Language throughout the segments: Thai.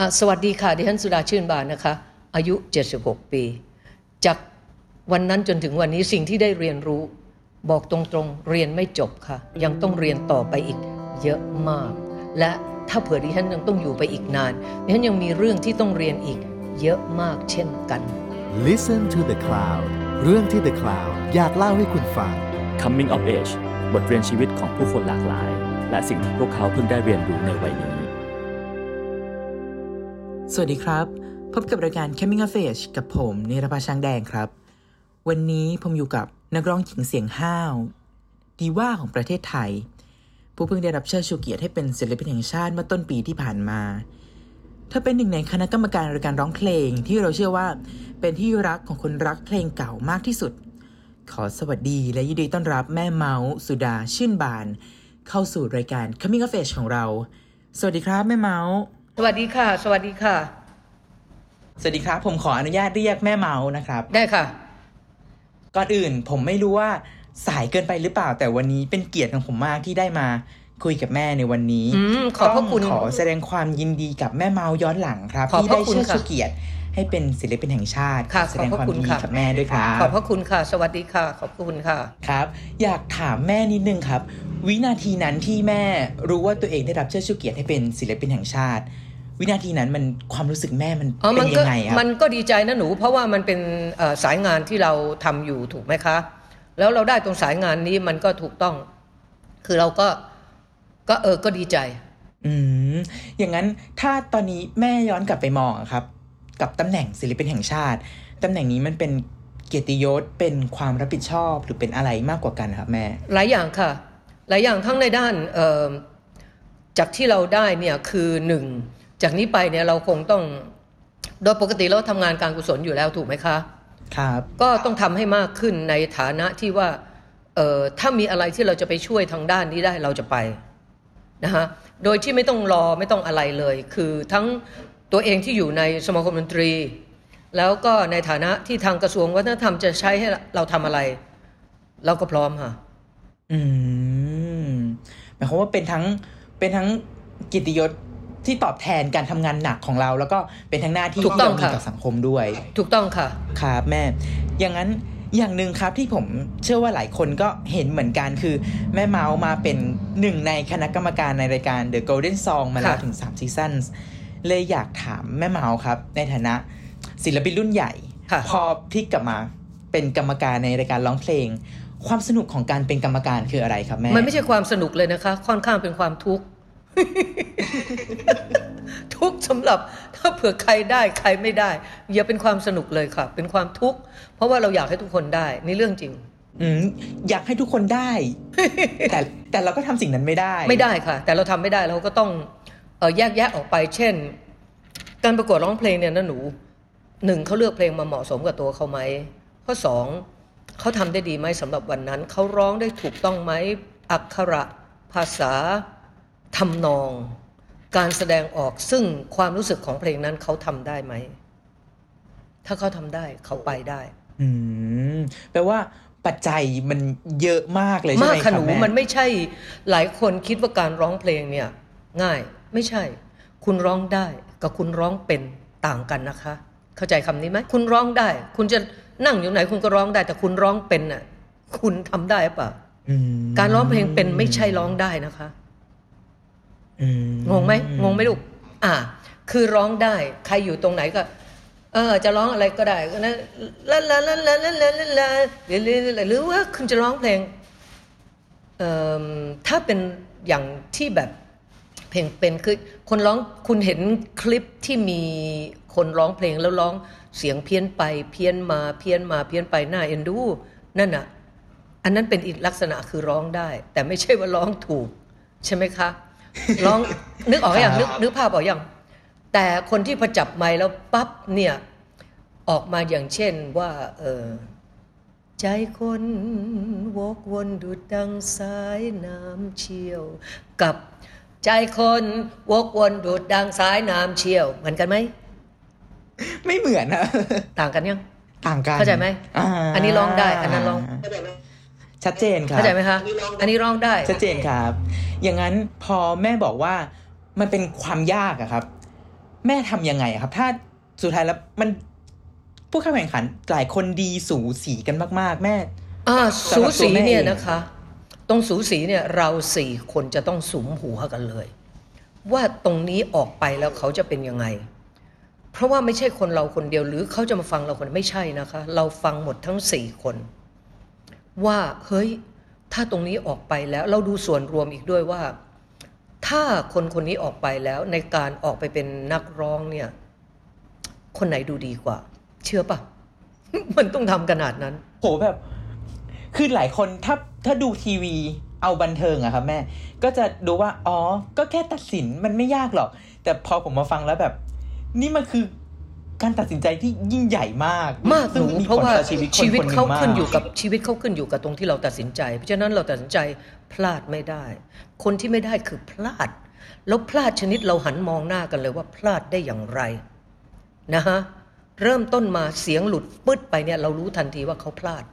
อะสวัสดีค่ะ ดิฉันสุดาชื่นบานนะคะ อายุ 76 ปี จากวันนั้นจนถึงวันนี้สิ่งที่ได้เรียนรู้ บอกตรงๆ เรียนไม่จบค่ะ ยังต้องเรียนต่อไปอีกเยอะมาก และถ้าเผื่อดิฉันยังต้องอยู่ไปอีกนานดิฉันยังมีเรื่องที่ต้องเรียนอีกเยอะมากเช่นกัน Listen to the Cloud เรื่องที่ The Cloud อยากเล่าให้คุณฟัง Coming of Age บทเรียนชีวิตของผู้คนหลากหลาย และสิ่งที่พวกเขาเพิ่งได้เรียนรู้ในวัยนี้ สวัสดีครับ พบกับรายการ Coming of Age กับผมเนรภาช้างแดงครับ วันนี้ผมอยู่กับนักร้องหญิงเสียงห้าว ดีว่าของประเทศไทย ผู้เพิ่งได้รับเชิญชูเกียรติให้เป็นศิลปินแห่งชาติเมื่อต้นปีที่ผ่านมา เธอเป็นหนึ่งในคณะกรรมการรายการร้องเพลงที่เราเชื่อว่าเป็นที่รักของคนรักเพลงเก่ามากที่สุด ขอสวัสดีและยินดีต้อนรับแม่เมาส์สุดาชื่นบาน เข้าสู่รายการ Coming of Age ของเรา สวัสดีครับแม่เมาส์ สวัสดีค่ะ สวัสดีค่ะ สวัสดีครับ ผมขออนุญาตเรียกแม่เมาส์นะครับ ได้ค่ะ ก่อนอื่นผมไม่รู้ว่าสายเกินไปหรือเปล่า แต่วันนี้เป็นเกียรติของผมมากที่ได้มาคุยกับแม่ในวันนี้อืมขอบพระคุณต้องขอแสดงความยินดีกับแม่เมาย้อนหลังครับขอบที่พระได้คุณเชิดค่ะชูเกียรติให้เป็นศิลปินแห่งชาติค่ะแสดงขอบพระความคุณยินดีค่ะกับแม่ด้วยครับ ขอบพระคุณค่ะ สวัสดีค่ะ ขอบคุณค่ะครับ อยากถามแม่นิดนึงครับ วินาทีนั้นที่แม่รู้ว่าตัวเองได้รับเชิดชูเกียรติให้เป็นศิลปินแห่งชาติ วินาทีนั้นมันความรู้สึกแม่มันอ๋อเป็มันนยัก็งไงครับมันก็ดีใจนะหนู เพราะว่ามันเป็นเอ่อสายงานที่เราทำอยู่ถูกไหมคะ แล้วเราได้ตรงสายงานนี้มันก็ถูกต้อง คือเราก็ก็เออก็ดีใจ อืมอย่างนั้นถ้าตอนนี้แม่ย้อนกลับไปมองอะครับ กับตำแหน่งศิลปินแห่งชาติตำแหน่งนี้มันเป็นเกียรติยศเป็นความรับผิดชอบหรือเป็นอะไรมากกว่ากันครับแม่ หลายอย่างค่ะ หลายอย่างทั้งในด้านเอ่อจากที่เราได้เนี่ยคือหนึ่ง จากนี้ไปเนี่ยเราคงต้อง โดยปกติเราทำงานการกุศลอยู่แล้วถูกไหมคะ ครับ ก็ต้องทำให้มากขึ้นในฐานะที่ว่าเอ่อถ้ามีอะไรที่เราจะไปช่วยทางด้านนี้ได้เราจะไปนะฮะโดยที่ไม่ต้องรอไม่ต้องอะไรเลย คือทั้งตัวเองที่อยู่ในสมาคมดนตรี แล้วก็ในฐานะที่ทางกระทรวงวัฒนธรรมจะใช้ให้เราทำอะไร เราก็พร้อมค่ะ อืมหมายความว่าเป็นทั้งเป็นทั้งเกียรติยศ ที่ตอบแทนการทำงานหนักของเรา แล้วก็เป็นทั้งหน้าที่ถูกที่ต้องเรามีค่ะต่อสังคมด้วย ถูกต้องค่ะครับแม่ อย่างนั้นอย่างหนึ่งครับที่ผมเชื่อว่าหลายคนก็เห็นเหมือนกันคือ แม่เมาส์มาเป็นหนึ่งในคณะกรรมการในรายการ The Golden Song มาแล้วค่ะถึง3ซีซั่นเลยอยากถามแม่เมาส์ครับ ในฐานะศิลปินรุ่นใหญ่ค่ะพอพลิกกลับมาเป็นกรรมการในรายการร้องเพลง ความสนุกของการเป็นกรรมการคืออะไรครับแม่ มันไม่ใช่ความสนุกเลยนะคะ ค่อนข้างเป็นความทุกข์ ทุกข์สำหรับถ้าเผื่อใครได้ใครไม่ได้ อย่าเป็นความสนุกเลยค่ะ เป็นความทุกข์เพราะว่าเราอยากให้ทุกคนได้นี่เรื่องจริงอืมอยากให้ทุกคนได้ แต่แต่เราก็ทำสิ่งนั้นไม่ได้ ไม่ได้ค่ะ แต่เราทำไม่ได้เราก็ต้องเอ่อแยกแยะออกไป เช่น การประกวดร้องเพลงเนี่ยนะหนูหนึ่งเขาเลือกเพลงมาเหมาะสมกับตัวเขาไหมข้อสองเขาทำได้ดีไหมสำหรับวันนั้นเขาร้องได้ถูกต้องไหมอักขระภาษา ทำนอง การแสดงออกซึ่งความรู้สึกของเพลงนั้นเขาทำได้ไหม ถ้าเขาทำได้เขาไปได้ อืมแปลว่าปัจจัยมันเยอะมากเลยใช่มาไหกมคขรับนูแม่มันไม่ใช่ หลายคนคิดว่าการร้องเพลงเนี่ย ง่าย ไม่ใช่ คุณร้องได้ กับคุณร้องเป็นต่างกันนะคะ เข้าใจคำนี้ไหมคุณร้องได้ คุณจะนั่งอยู่ไหนคุณก็ร้องได้ แต่คุณร้องเป็นน่ะ คุณทำได้หรือเปล่าอืมการร้องเพลงเป็นไม่ใช่ร้องได้นะคะอื งงไหมงงไหมลูกอ่า คือร้องได้ ใครอยู่ตรงไหนก็ เออ จะร้องอะไรก็ได้ก็นะลาลาลาลาลาลาลาลาหรือหรือหรือว่าคุณจะร้องเพลงเอ่อถ้าเป็นอย่างที่แบบเพลงเป็นคือคนร้องคุณเห็นคลิปที่มีคนร้องเพลงแล้วร้องเสียงเพี้ยนไปเพี้ยนมาเพี้ยนมาเพี้ยนไปหน้าเอ็นดู นั่นอะ อันนั้นเป็นอีกลักษณะคือร้องได้ แต่ไม่ใช่ว่าร้องถูก ใช่ไหมคะ ร้องนึกออกอย่างนึกนึกภาพออกอย่างแต่คนที่พอจับไมค์แล้วปั๊บเนี่ยออกมาอย่างเช่นว่าเออใจคนวกวนดุดดังสายน้ำเชี่ยว กับใจคนวกวนดุดดังสายน้ำเชี่ยว เหมือนกันไหมไม่เหมือนนะต่างกันยัง ต่างกันเข้าใจไหมาอันนี้ร้องได้ อันนั้นร้อง ชัดเจนครับเข้าใจไหมคะอันนี้ร้องได้ ชัดเจนครับ อย่างนั้นพอแม่บอกว่ามันเป็นความยากอะครับ แม่ทำยังไงอะครับ ถ้าสุดท้ายแล้วมันผู้เข้าแข่งขันหลายคนดีสูสีกันมาก ๆ แม่อ่าสำหสูรับตัวสีแม่เนี่ยเองนะคะ ตรงสูสีเนี่ยเราสี่คนจะต้องสุมหัวกันเลย ว่าตรงนี้ออกไปแล้วเขาจะเป็นยังไง เพราะว่าไม่ใช่คนเราคนเดียวหรือเขาจะมาฟังเราคนเดียวไม่ใช่นะคะ เราฟังหมดทั้งสี่คน ว่าเฮ้ยถ้าตรงนี้ออกไปแล้วเราดูส่วนรวมอีกด้วยว่า ถ้าคนคนนี้ออกไปแล้วในการออกไปเป็นนักร้องเนี่ย คนไหนดูดีกว่า เชื่อปะมันต้องทำขนาดนั้น โหแบบ คือหลายคนถ้าถ้าดูทีวีเอาบันเทิงอะครับแม่ ก็จะดูว่า อ๋อ ก็แค่ตัดสินมันไม่ยากหรอก แต่พอผมมาฟังแล้วแบบ นี่มันคือ การตัดสินใจที่ยิ่งใหญ่มาก มากหซึ่งนูมีเพราะผลว่าต่อชีวิตคนชีวิตคนหนึ่เขางมากขึ้นอยู่กับชีวิตเขาขึ้นอยู่กับตรงที่เราตัดสินใจ เพราะฉะนั้นเราตัดสินใจพลาดไม่ได้ คนที่ไม่ได้คือพลาด แล้วพลาดชนิดเราหันมองหน้ากันเลยว่าพลาดได้อย่างไรนะฮะเริ่มต้นมาเสียงหลุดปึ๊ดไปเนี่ยเรารู้ทันทีว่าเขาพลาด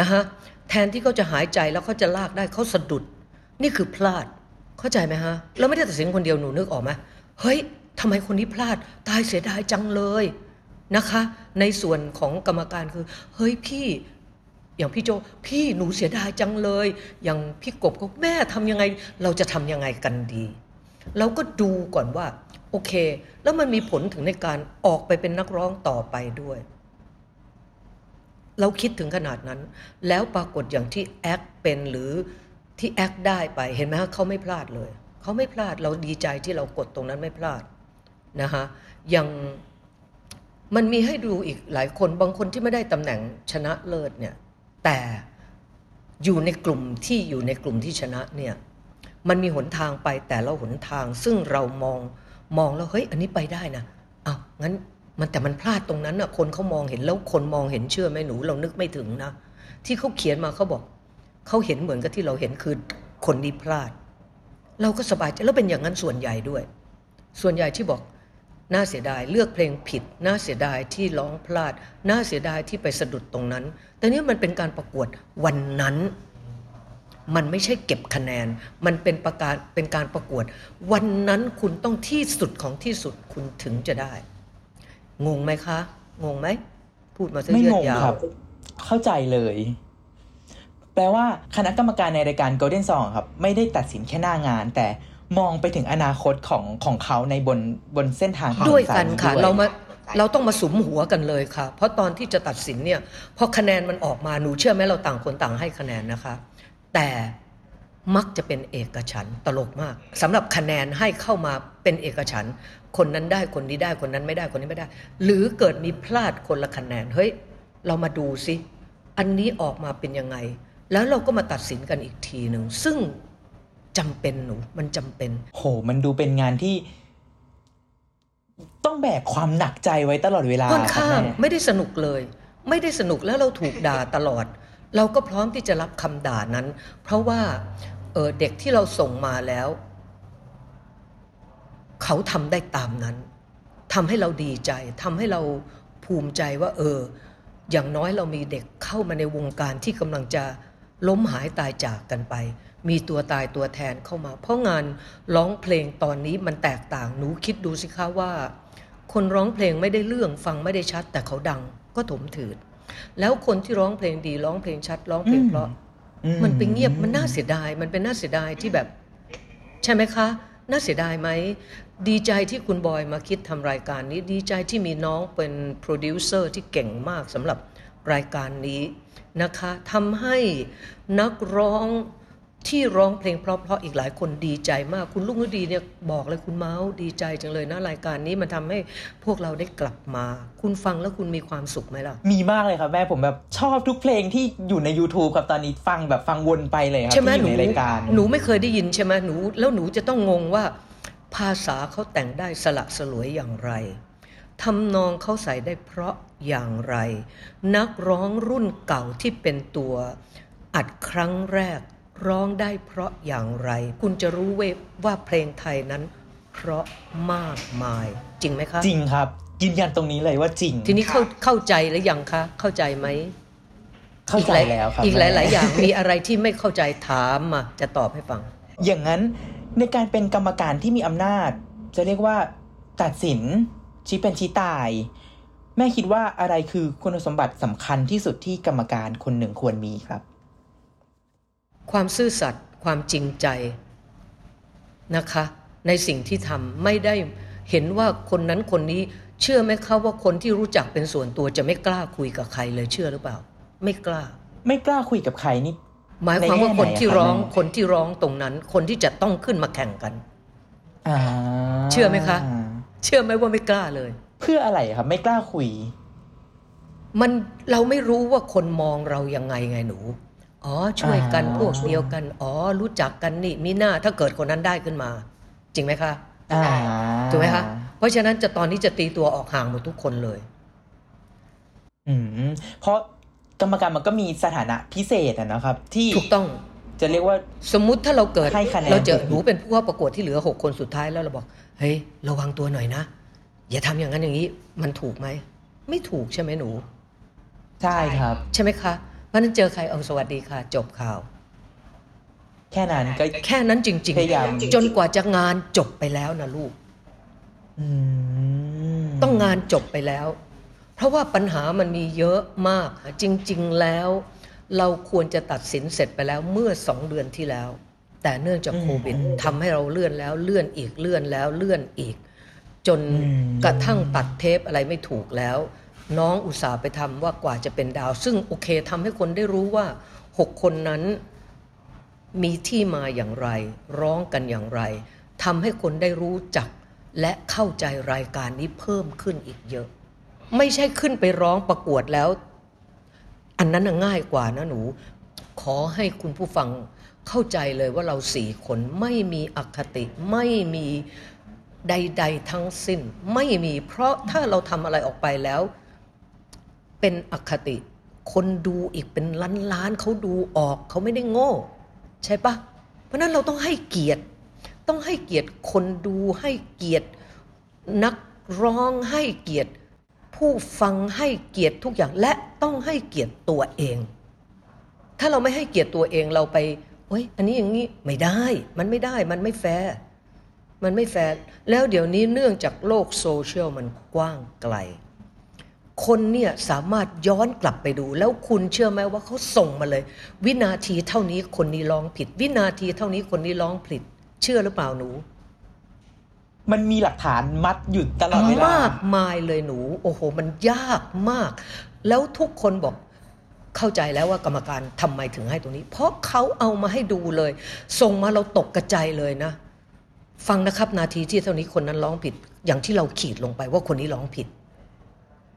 นะฮะแทนที่เขาจะหายใจแล้วเขาจะลากได้เขาสะดุด นี่คือพลาด เข้าใจไหมฮะเราไม่ได้ตัดสินคนเดียวหนูนึกออกไหมเฮ้ย ทำไมคนนี้พลาดตายเสียดายจังเลยนะคะ ในส่วนของกรรมการคือ เฮ้ยพี่ อย่างพี่โจพี่หนูเสียดายจังเลย อย่างพี่กบก็แม่ทำยังไง เราจะทำยังไงกันดี เราก็ดูก่อนว่า โอเค แล้วมันมีผลถึงในการออกไปเป็นนักร้องต่อไปด้วย เราคิดถึงขนาดนั้น แล้วปรากฏอย่างที่แอคเป็นหรือที่แอคได้ไปเห็นไหมเขาไม่พลาดเลยเขาไม่พลาดเราดีใจที่เรากดตรงนั้นไม่พลาด นะคะยังมันมีให้ดูอีกหลายคนบางคนที่ไม่ได้ตำแหน่งชนะเลิศเนี่ยแต่อยู่ในกลุ่มที่อยู่ในกลุ่มที่ชนะเนี่ยมันมีหนทางไปแต่ละหนทาง ซึ่งเรามองมองแล้วเฮ้ยอันนี้ไปได้นะอ้าวงั้นมันแต่มันพลาดตรงนั้นน่ะคนเขามองเห็นแล้วคนมองเห็นเชื่อไหมหนู เรานึกไม่ถึงนะที่เขาเขียนมาเขาบอกเขาเห็นเหมือนกับที่เราเห็นคือคนนี้พลาด เราก็สบายใจแล้วเป็นอย่างนั้นส่วนใหญ่ด้วย ส่วนใหญ่ที่บอก น่าเสียดายเลือกเพลงผิด น่าเสียดายที่ร้องพลาด น่าเสียดายที่ไปสะดุดตรงนั้น แต่นี่มันเป็นการประกวดวันนั้น มันไม่ใช่เก็บคะแนน มันเป็นประการเป็นการประกวด วันนั้นคุณต้องที่สุดของที่สุดคุณถึงจะได้ งงไหมคะ งงไหมพูดมาซะไม่เยืงดงยาควรับเข้าใจเลยแปลว่าคณะกรรมการในรายการ Golden Song ครับ ไม่ได้ตัดสินแค่หน้างาน แต่ มองไปถึงอนาคตของของเขาในบนบนเส้นทางของด้วยกันสาค่ะด้วยเรามาเราต้องมาสุมหัวกันเลยค่ะ เพราะตอนที่จะตัดสินเนี่ยพอคะแนนมันออกมาหนูเชื่อไหมเราต่างคนต่างให้คะแนนนะคะ แต่มักจะเป็นเอกฉันท์ตลกมากสำหรับคะแนนให้เข้ามาเป็นเอกฉันท์คนนั้นได้คนนี้ได้คนนั้นไม่ได้คนนี้ไม่ได้ หรือเกิดมีพลาดคนละคะแนนเฮ้ยเรามาดูสิอันนี้ออกมาเป็นยังไง แล้วเราก็มาตัดสินกันอีกทีหนึ่งซึ่ง จำเป็นหนูมันจำเป็น โห มันดูเป็นงานที่ ต้องแบกความหนักใจไว้ตลอดเวลาค่อนข้างรับแม่ไม่ได้สนุกเลย ไม่ได้สนุกแล้วเราถูกด่าตลอด เราก็พร้อมที่จะรับคำด่านั้น เพราะว่าเออเด็กที่เราส่งมาแล้ว เขาทำได้ตามนั้นทำให้เราดีใจทำให้เราภูมิใจว่า เออ อย่างน้อยเรามีเด็กเข้ามาในวงการที่กำลังจะล้มหายตายจากกันไป มีตัวตายตัวแทนเข้ามา เพราะงานร้องเพลงตอนนี้มันแตกต่างหนูคิดดูสิคะว่า คนร้องเพลงไม่ได้เรื่องฟังไม่ได้ชัด แต่เขาดังก็ถมถืดแล้วคนที่ร้องเพลงดีร้องเพลงชัด ร้องเพลงเพราะอืมันเป็นเงียบมันน่าเสียดาย มันเป็นน่าเสียดายที่แบบ ใช่ไหมคะ น่าเสียดายไหมดีใจที่คุณบอยมาคิดทำรายการนี้ ดีใจที่มีน้องเป็นโปรดิวเซอร์ที่เก่งมากสำหรับรายการนี้นะคะทำให้นักร้อง ที่ร้องเพลงเพราะๆอีกหลายคนดีใจมาก คุณลุงฤดีเนี่ยบอกเลยคุณเมาส์ดีใจจังเลยนะรายการนี้มันทำให้พวกเราได้กลับมา คุณฟังแล้วคุณมีความสุขไหมล่ะ มีมากเลยครับแม่ผมแบบชอบทุกเพลงที่อยู่ใน YouTube ครับตอนนี้ฟังแบบฟังวนไปเลยครับใช่ไหมที่อหนูยู่ในรายการหนูไม่เคยได้ยินใช่ไหมหนูแล้วหนูจะต้องงงว่า ภาษาเขาแต่งได้สละสลวยอย่างไรทำนองเขาใส่ได้เพราะอย่างไร นักร้องรุ่นเก่าที่เป็นตัวอัดครั้งแรก ร้องได้เพราะอย่างไร คุณจะรู้เวยว่าเพลงไทยนั้น เพราะมากมาย จริงไหมคะ จริงครับ ยืนยันตรงนี้เลยว่าจริง ทีนี้เข้าเข้าใจหรือยังคะ เข้าใจไหมเข้าใจอีกหแล้วครับอีกหแม่ลาย ๆ อย่างมีอะไรที่ไม่เข้าใจถามมาจะตอบให้ฟัง อย่างนั้นในการเป็นกรรมการที่มีอำนาจ จะเรียกว่าตัดสินชี้เป็นชี้ตาย แม่คิดว่าอะไรคือคุณสมบัติสำคัญที่สุดที่กรรมการคนหนึ่งควรมีครับ ความซื่อสัตย์ความจริงใจนะคะ ในสิ่งที่ทำไม่ได้เห็นว่าคนนั้นคนนี้เชื่อไหมคะว่าคนที่รู้จักเป็นส่วนตัวจะไม่กล้าคุยกับใครเลยเชื่อหรือเปล่า ไม่กล้า ไม่กล้าคุยกับใครนี่หมายความว่าในแง่ไหนคนที่อะครับร้องแม่คนที่ร้องตรงนั้น คนที่จะต้องขึ้นมาแข่งกันอ่าเชื่อไหมคะ เชื่อไหมว่าไม่กล้าเลย เพื่ออะไรครับไม่กล้าคุย มันเราไม่รู้ว่าคนมองเรายังไงไงหนู อ๋อช่วยกันอ่าพวกเดียวกัน อ๋อรู้จักกันนี่มีหน้าถ้าเกิดคนนั้นได้ขึ้นมา จริงไหมคะอ่าถูกไหมคะเพราะฉะนั้นจะตอนนี้จะตีตัวออกห่างหมดทุกคนเลย อืมเพราะกรรมการมันก็มีสถานะพิเศษอะนะครับ ที่ถูกต้องจะเรียกว่าสมมุติถ้าเราเกิดให้คะแนนเราเจอหนูเป็นผู้เข้าประกวดที่เหลือหกคนสุดท้ายแล้วเราบอกเฮ้ยระวังตัวหน่อยนะอย่าทำอย่างนั้นอย่างนี้ มันถูกไหมไม่ถูกใช่ไหมหนู ใช่ครับ ใช่ไหมคะ เพราะฉะนั้นเจอใครเอาสวัสดีค่ะ จบข่าว แค่นั้นก็ แค่นั้นจริง พยายาม ๆ จนกว่าจะงานจบไปแล้วนะลูก อืมต้องงานจบไปแล้ว เพราะว่าปัญหามันมีเยอะมาก จริง ๆ แล้ว เราควรจะตัดสินเสร็จไปแล้วเมื่อสองเดือนที่แล้ว แต่เนื่องจากโควิดทำให้เราเลื่อนแล้วเลื่อนอีกเลื่อนแล้วเลื่อนอีก จนกระทั่งตัดเทปอะไรไม่ถูกแล้ว น้องอุตส่าห์ไปทำว่ากว่าจะเป็นดาว ซึ่งโอเคทำให้คนได้รู้ว่าหกคนนั้นมีที่มาอย่างไร ร้องกันอย่างไรทำให้คนได้รู้จัก และเข้าใจรายการนี้เพิ่มขึ้นอีกเยอะ ไม่ใช่ขึ้นไปร้องประกวดแล้ว อันนั้นง่ายกว่านะหนู ขอให้คุณผู้ฟังเข้าใจเลยว่าเราสี่คนไม่มีอคติไม่มีใด ๆ ทั้งสิ้น ไม่มีเพราะถ้าเราทำอะไรออกไปแล้ว เป็นอคติ คนดูอีกเป็นล้านล้านๆเขาดูออกเขาไม่ได้โง่ ใช่ปะเพราะฉะนั้นเราต้องให้เกียรติ ต้องให้เกียรติคนดูให้เกียรติ นักร้องให้เกียรติ ผู้ฟังให้เกียรติทุกอย่างและต้องให้เกียรติตัวเอง ถ้าเราไม่ให้เกียรติตัวเองเราไปเฮ้ยอันนี้อย่างนี้ไม่ได้ มันไม่ได้มันไม่แฟร์มันไม่แฟร์แล้วเดี๋ยวนี้เนื่องจากโลกโซเชียลมันกว้างไกล คนเนี่ยสามารถย้อนกลับไปดู แล้วคุณเชื่อไหมว่าเขาส่งมาเลย วินาทีเท่านี้คนนี้ร้องผิด วินาทีเท่านี้คนนี้ร้องผิด เชื่อหรือเปล่าหนู มันมีหลักฐานมัดอยู่ตลอดเวลามากมายเลยหนู โอ้โห มันยากมาก แล้วทุกคนบอกเข้าใจแล้วว่ากรรมการทำไมถึงให้ตรงนี้ เพราะเขาเอามาให้ดูเลย ส่งมาเราตกกระจายเลยนะ ฟังนะครับนาทีที่เท่านี้คนนั้นร้องผิด อย่างที่เราขีดลงไปว่าคนนี้ร้องผิด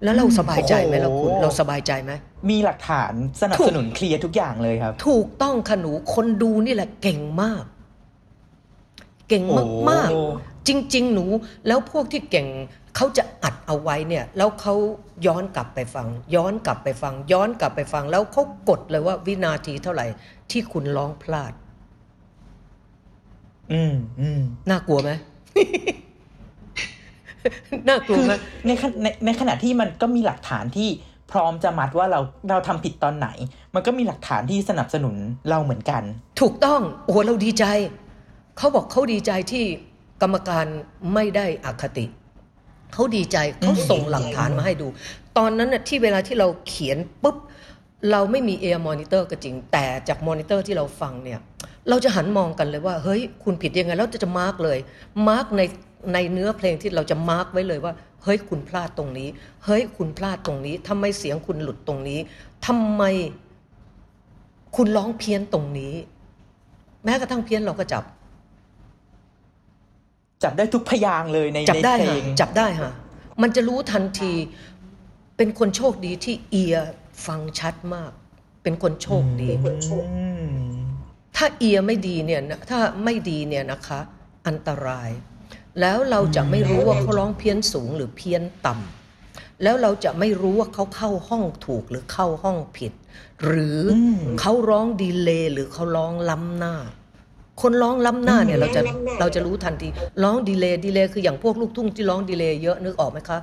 แล้วเราสบายใจไหมเราคุณโอ้โหเราสบายใจไหมมีหลักฐานสนับสนุนเคลียร์ทุกอย่างเลยครับ ถูกต้องค่ะหนูคนดูนี่แหละเก่งมาก เก่งมากมากๆโอ้จริง ๆ หนูแล้วพวกที่เก่งเขาจะอัดเอาไว้เนี่ย แล้วเขาย้อนกลับไปฟัง ย้อนกลับไปฟัง ย้อนกลับไปฟัง แล้วเขากดเลยว่าวินาทีเท่าไหร่ ที่คุณร้องพลาด อืมอืมน่ากลัวไหม น่ากลัวคือไหมในขณะในในขณะที่มันก็มีหลักฐานที่พร้อมจะมัดว่าเราเราทำผิดตอนไหน มันก็มีหลักฐานที่สนับสนุนเราเหมือนกัน ถูกต้องโอ้โหเราดีใจ เขาบอกเขาดีใจที่กรรมการไม่ได้อคติ เขาดีใจเขาส่งหลักฐานมาให้ดู ตอนนั้นน่ะที่เวลาที่เราเขียนปุ๊บ เราไม่มี ear monitor ก็จริง แต่จากมอนิเตอร์ที่เราฟังเนี่ย เราจะหันมองกันเลยว่า เฮ้ย คุณผิดยังไงแล้วจะจะ mark เลยมาร์กใน ในเนื้อเพลงที่เราจะมาร์กไว้เลยว่า เฮ้ยคุณพลาดตรงนี้ เฮ้ยคุณพลาดตรงนี้ทำไมเสียงคุณหลุดตรงนี้ทำไมคุณร้องเพี้ยนตรงนี้ แม้กระทั่งเพี้ยนเราก็จับ จับได้ทุกพยางค์เลยในจับได้ในเพลค่ะงจับได้ค่ะมันจะรู้ทันที เป็นคนโชคดีที่เอียร์ฟังชัดมาก เป็นคนโชคดีอืมถ้า ear ไม่ดีเนี่ยนะถ้าไม่ดีเนี่ยนะคะ อันตราย แล้วเราจะไม่รู้ว่าเขาร้องเพี้ยนสูงหรือเพี้ยนต่ำแล้วเราจะไม่รู้ว่าเขาเข้าห้องถูกหรือเข้าห้องผิด หรืออเขาร้อง delay หรือเขาร้องล้ำหน้า คนร้องล้ำหน้าเนี่ยเราจะเราจะรู้ทันทีร้อง delay delay คืออย่างพวกลูกทุ่งที่ร้อง delay เยอะนึกออกไหมคะ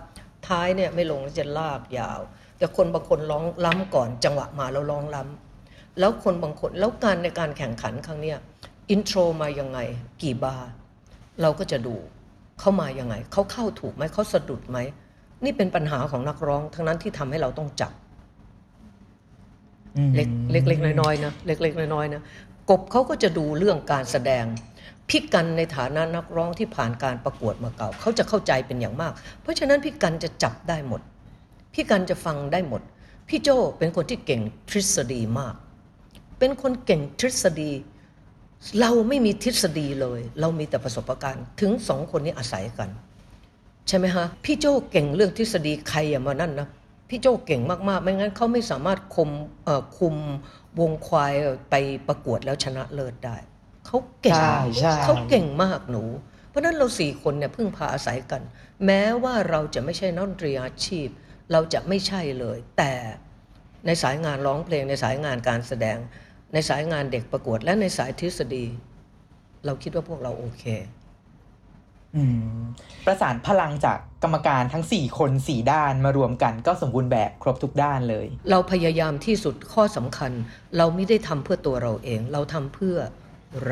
ท้ายเนี่ยไม่ลงแล้วจะลากยาว แต่คนบางคนร้องล้ำก่อน จังหวะมาแล้วร้องล้ำแล้วคนบางคนแล้วการในการแข่งขันครั้งเนี้ยอินโทรมายังไงกี่บาร์เราก็จะดู เขามายังไง เขาเข้าถูกไหมเขาสะดุดไหม นี่เป็นปัญหาของนักร้อง ทั้งนั้นที่ทำให้เราต้องจับอืมเล็กเล็กๆน้อยๆนะเล็กๆน้อยๆนะกบเขาก็จะดูเรื่องการแสดงพี่กันในฐานะนักร้องที่ผ่านการประกวดมาเก่า เขาจะเข้าใจเป็นอย่างมาก เพราะฉะนั้นพี่กันจะจับได้หมด พี่กันจะฟังได้หมด พี่โจเป็นคนที่เก่งทฤษฎีมาก เป็นคนเก่งทฤษฎี เราไม่มีทฤษฎีเลย เรามีแต่ประสบการณ์ถึงสองคนนี้อาศัยกัน ใช่ไหมฮะ พี่โจเก่งเรื่องทฤษฎีใครอย่ามานั่นนะพี่โจเก่งมากๆ ไม่งั้นเขาไม่สามารถคุมเอ่อคุมวงควายไปประกวดแล้วชนะเลิศได้เขาเก่งใช่ใช่เขาเก่งมากหนู เพราะฉะนั้นเราสี่คนเนี่ยพึ่งพาอาศัยกัน แม้ว่าเราจะไม่ใช่นักดนตรีอาชีพ เราจะไม่ใช่เลย แต่ในสายงานร้องเพลงในสายงานการแสดง ในสายงานเด็กประกวด และในสายทฤษฎี เราคิดว่าพวกเราโอเคอืมประสานพลังจากกรรมการทั้ง 4 คน 4 ด้านมารวมกันก็สมบูรณ์แบบครบทุกด้านเลย เราพยายามที่สุดข้อสำคัญ เราไม่ได้ทำเพื่อตัวเราเอง เราทำเพื่อ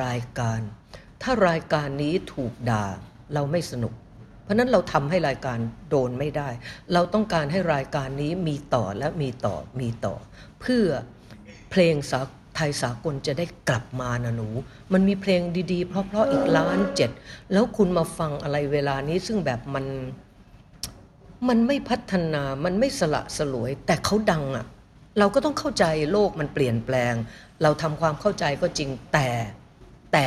รายการ ถ้ารายการนี้ถูกด่าเราไม่สนุก เพราะฉะนั้นเราทำให้รายการโดนไม่ได้ เราต้องการให้รายการนี้มีต่อและมีต่อมีต่อ เพื่อเพลงสาไทยสากลจะได้กลับมานะหนู มันมีเพลงดีๆ เพราะๆอีกล้านเจ็ด แล้วคุณมาฟังอะไรเวลานี้ซึ่งแบบมัน มันไม่พัฒนา มันไม่สละสลวย แต่เขาดังอะ่ะ เราก็ต้องเข้าใจโลกมันเปลี่ยนแปลง เราทำความเข้าใจก็จริงแต่ แต่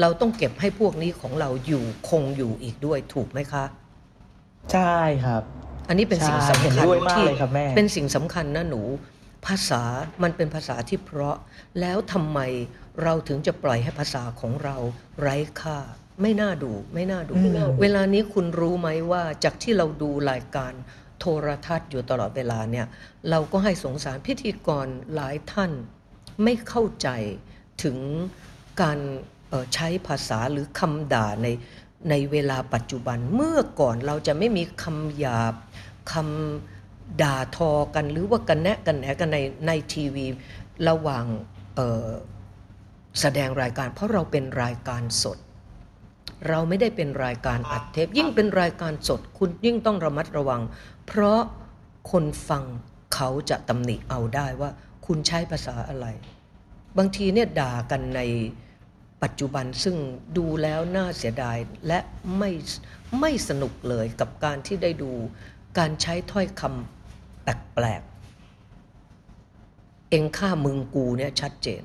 เราต้องเก็บให้พวกนี้ของเราอยู่คงอยู่อีกด้วยถูกไหมคะ ใช่ครับ อันนี้เป็นสิ่งใช่สำเห็นคัญด้วยมากที่เลยครับแม่เป็นสิ่งสำคัญนะหนู ภาษามันเป็นภาษาที่เพราะ แล้วทำไมเราถึงจะปล่อยให้ภาษาของเราไร้ค่า ไม่น่าดูไม่น่าดู เวลานี้คุณรู้ไหมว่าจากที่เราดูรายการโทรทัศน์อยู่ตลอดเวลาเนี่ยเราก็ให้สงสารพิธีกรหลายท่านไม่เข้าใจถึงการเอ่อใช้ภาษาหรือคำด่าในในเวลาปัจจุบันเมื่อก่อนเราจะไม่มีคำหยาบคำ ด่าทอกันหรือว่ากันแนะกันแหนกันในในทีวีระหว่างเอ่อแสดงรายการ เพราะเราเป็นรายการสด เราไม่ได้เป็นรายการอัดเทป ยิ่งเป็นรายการสด คุณยิ่งต้องระมัดระวัง เพราะคนฟังเขาจะตำหนิเอาได้ว่า คุณใช้ภาษาอะไร บางทีเนี่ยด่ากันในปัจจุบันซึ่งดูแล้วน่าเสียดายและไม่ไม่สนุกเลยกับการที่ได้ดูการใช้ถ้อยคำ แปลกๆเองฆ่ามึงกูเนี่ยชัดเจน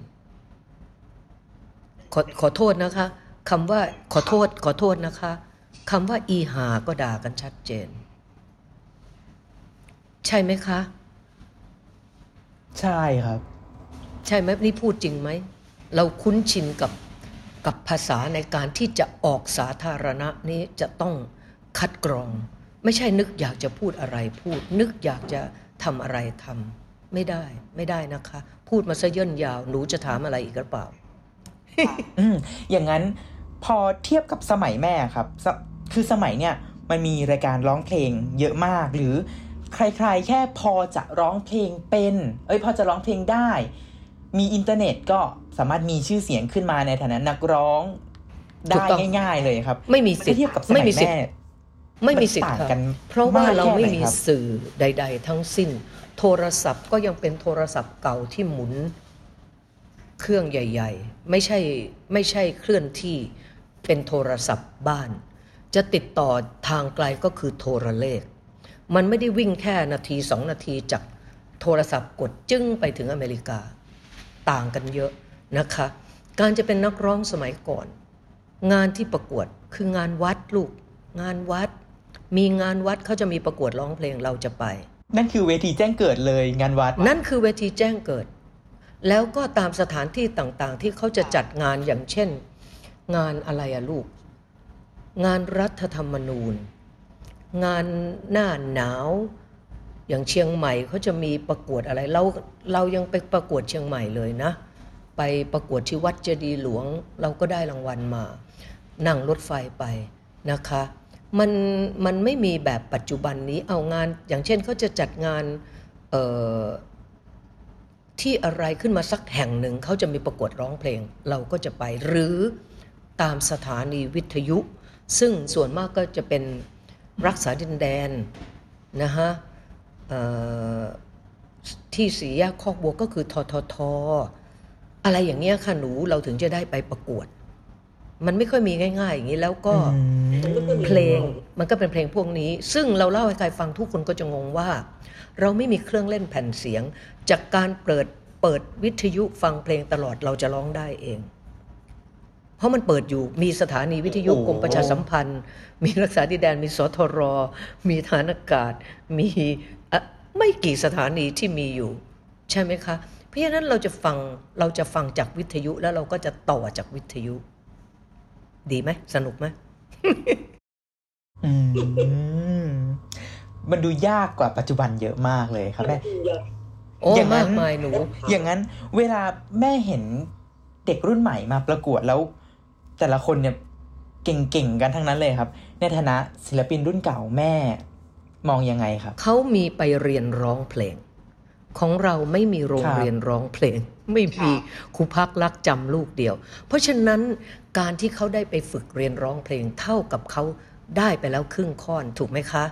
ขอขอโทษนะคะคำว่าขอโทษขอโทษนะคะคำว่าอีหาก็ด่ากันชัดเจน ใช่ไหมคะ ใช่ครับ ใช่ไหมนี่พูดจริงไหม เราคุ้นชินกับกับภาษาในการที่จะออกสาธารณะนี้จะต้องคัดกรอง ไม่ใช่นึกอยากจะพูดอะไรพูด นึกอยากจะทำอะไรทำไม่ได้ไม่ได้นะคะ พูดมาซะย่นยาวหนูจะถามอะไรอีกหรือเปล่าอืมอย่างนั้นพอเทียบกับสมัยแม่ครับสคือสมัยเนี่ยมันมีรายการร้องเพลงเยอะมาก หรือใครๆ แค่พอจะร้องเพลงเป็น เอ้ยพอจะร้องเพลงได้ มีอินเทอร์เน็ตก็สามารถมีชื่อเสียงขึ้นมาในฐานะนักร้องถูกได้ต้องง่าย ๆ เลยครับ ไม่มีสิทธิ์เทียบกับสไม่มัยมีสิทธิ์แม่ ไม่มีสิทธิ์มันต่างค่ะกันเพราะว่ามากเราไม่แค่ไหนมีครับสื่อใด ๆ ทั้งสิ้น โทรศัพท์ก็ยังเป็นโทรศัพท์เก่าที่หมุนเครื่องใหญ่ ๆ ไม่ใช่ไม่ใช่เคลื่อนที่เป็นโทรศัพท์บ้าน จะติดต่อทางไกลก็คือโทรเลข มันไม่ได้วิ่งแค่นาทีสองนาทีจากโทรศัพท์กดจึ้งไปถึงอเมริกา ต่างกันเยอะนะคะ การจะเป็นนักร้องสมัยก่อน งานที่ประกวดคืองานวัดลูก งานวัด มีงานวัดเขาจะมีประกวดร้องเพลงเราจะไป นั่นคือเวทีแจ้งเกิดเลยงานวัด นั่นคือเวทีแจ้งเกิด แล้วก็ตามสถานที่ต่างๆ ที่เขาจะจัดงานอย่างเช่น งานอะไรอะลูก งานรัฐธรรมนูญ งานหน้าหนาว อย่างเชียงใหม่เขาจะมีประกวดอะไรเราเรายังไปประกวดเชียงใหม่เลยนะ ไปประกวดที่วัดเจดีย์หลวง เราก็ได้รางวัลมา นั่งรถไฟไปนะคะ มันมันไม่มีแบบปัจจุบันนี้เอางาน อย่างเช่นเขาจะจัดงานเที่อะไรขึ้นมาสักแห่งหนึ่งเขาจะมีประกวดร้องเพลง เราก็จะไปหรือตามสถานีวิทยุ ซึ่งส่วนมากก็จะเป็นรักษาดินแดนนะฮะที่สีแยกคอกบัวก็คือทททอะไรอย่างเงี้ยค่ะหนูเราถึงจะได้ไปประกวด มันไม่ค่อยมีง่าย ๆ อย่างนี้แล้วก็เพลงมันก็เป็นเพลงพวกนี้ ซึ่งเราเล่าให้ใครฟังทุกคนก็จะงงว่า เราไม่มีเครื่องเล่นแผ่นเสียง จากการเปิดเปิดวิทยุฟังเพลงตลอดเราจะร้องได้เอง เพราะมันเปิดอยู่มีสถานีวิทยุโอ้กรมประชาสัมพันธ์ มีรักษาดินแดนมีสทร มีฐานอากาศ มีเอ่อไม่กี่สถานีที่มีอยู่ ใช่ไหมคะ เพราะฉะนั้นเราจะฟังเราจะฟังจากวิทยุแล้วเราก็จะต่อจากวิทยุ ดีไหมสนุกไหมอืมมันดูยากกว่าปัจจุบันเยอะมากเลยครับแม่โอ้อย่างนั้มานกมายหนู อย่างนั้น เวลาแม่เห็นเด็กรุ่นใหม่มาประกวดแล้ว แต่ละคนเนี่ยเก่งๆกันทั้งนั้นเลยครับ ในฐานะศิลปินรุ่นเก่าแม่ มองยังไงครับ เขามีไปเรียนร้องเพลง ของเราไม่มีโรงครับเรียนร้องเพลง ไม่มีครูพักรักจำลูกเดียว เพราะฉะนั้นการที่เขาได้ไปฝึกเรียนร้องเพลงเท่ากับเขาได้ไปแล้วครึ่งค่อนถูกไหมคะ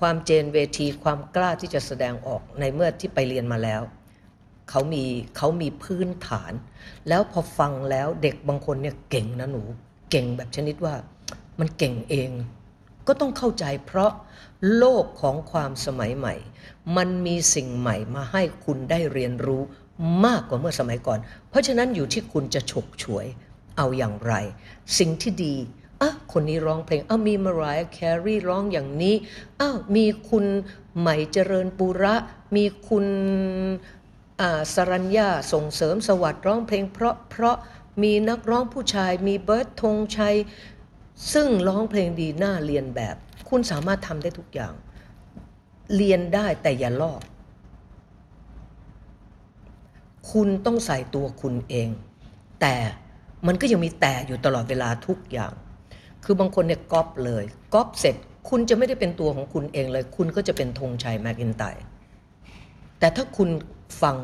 ความเจนเวทีความกล้าที่จะแสดงออกในเมื่อที่ไปเรียนมาแล้วเขามีเขามีพื้นฐาน แล้วพอฟังแล้วเด็กบางคนเนี่ยเก่งนะหนูเก่งแบบชนิดว่ามันเก่งเอง ก็ต้องเข้าใจเพราะโลกของความสมัยใหม่ มันมีสิ่งใหม่มาให้คุณได้เรียนรู้ มากกว่าเมื่อสมัยก่อน เพราะฉะนั้นอยู่ที่คุณจะฉกฉวยเอาอย่างไร สิ่งที่ดีอะคนนี้ร้องเพลงอ้าวมีมารายแครีร้องอย่างนี้อ้าวมีคุณใหม่เจริญปุระ มีคุณอ่าสรัญญาส่งเสริมสวัสดิ์ร้องเพลงเพราะเพราะมีนักร้องผู้ชายมีเบิร์ตธงชัย ซึ่งร้องเพลงดีน่าเรียนแบบ คุณสามารถทำได้ทุกอย่าง เรียนได้แต่อย่าลอก คุณต้องใส่ตัวคุณเอง แต่มันก็ยังมีแต่อยู่ตลอดเวลาทุกอย่าง คือบางคนเนี่ยก๊อปเลยก๊อปเสร็จคุณจะไม่ได้เป็นตัวของคุณเองเลย คุณก็จะเป็นธงชัยแมคอินไตร์แต่ถ้าคุณฟัง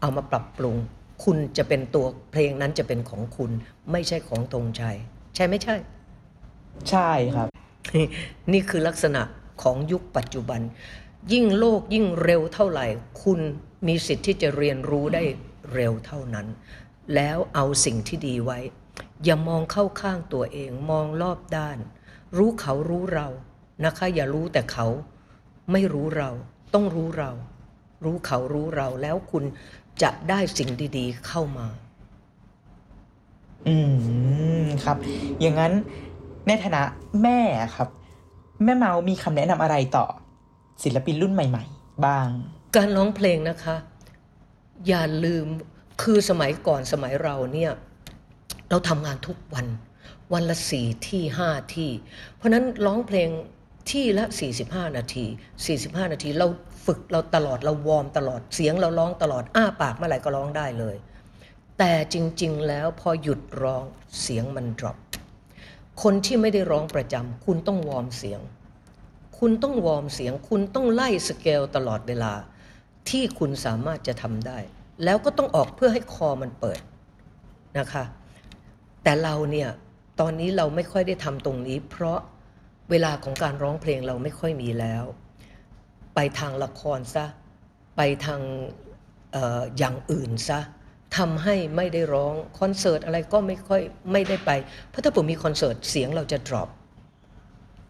เอามาปรับปรุง คุณจะเป็นตัวเพลงนั้นจะเป็นของคุณ ไม่ใช่ของธงชัย ใช่ไม่ใช่ ใช่ครับ นี่นี่คือลักษณะของยุคปัจจุบัน ยิ่งโลกยิ่งเร็วเท่าไหร่ คุณ มีสิทธิ์ที่จะเรียนรู้ได้เร็วเท่านั้น แล้วเอาสิ่งที่ดีไว้ อย่ามองเข้าข้างตัวเองมองรอบด้าน รู้เขารู้เรานะคะ อย่ารู้แต่เขาไม่รู้เรา ต้องรู้เรา รู้เขารู้เราแล้วคุณจะได้สิ่งดี ๆ เข้ามา อืมครับ อย่างนั้นในฐานะแม่ครับ แม่เมามีคำแนะนำอะไรต่อ ศิลปินรุ่นใหม่ ๆ บ้าง การร้องเพลงนะคะ อย่าลืมคือสมัยก่อนสมัยเราเนี่ยเราทำงานทุกวัน วันละสี่ที่ห้าที่ เพราะนั้นร้องเพลงที่ละ 45 นาที 45 นาทีเราฝึกเราตลอดเราวอร์มตลอดเสียงเราร้องตลอดอ้าปากเมื่อไหร่ก็ร้องได้เลย แต่จริง ๆ แล้วพอหยุดร้องเสียงมัน drop คนที่ไม่ได้ร้องประจำคุณต้องวอร์มเสียง คุณต้องวอร์มเสียง คุณต้องไล่สเกลตลอดเวลา ที่คุณสามารถจะทำได้ แล้วก็ต้องออกเพื่อให้คอมันเปิดนะคะ แต่เราเนี่ยตอนนี้เราไม่ค่อยได้ทำตรงนี้ เพราะเวลาของการร้องเพลงเราไม่ค่อยมีแล้ว ไปทางละครซะ ไปทางอออย่างอื่นซะทำให้ไม่ได้ร้องคอนเสิร์ตอะไรก็ไม่ค่อยไม่ได้ไป เพราะถ้าผมมีคอนเสิร์ตเสียงเราจะ drop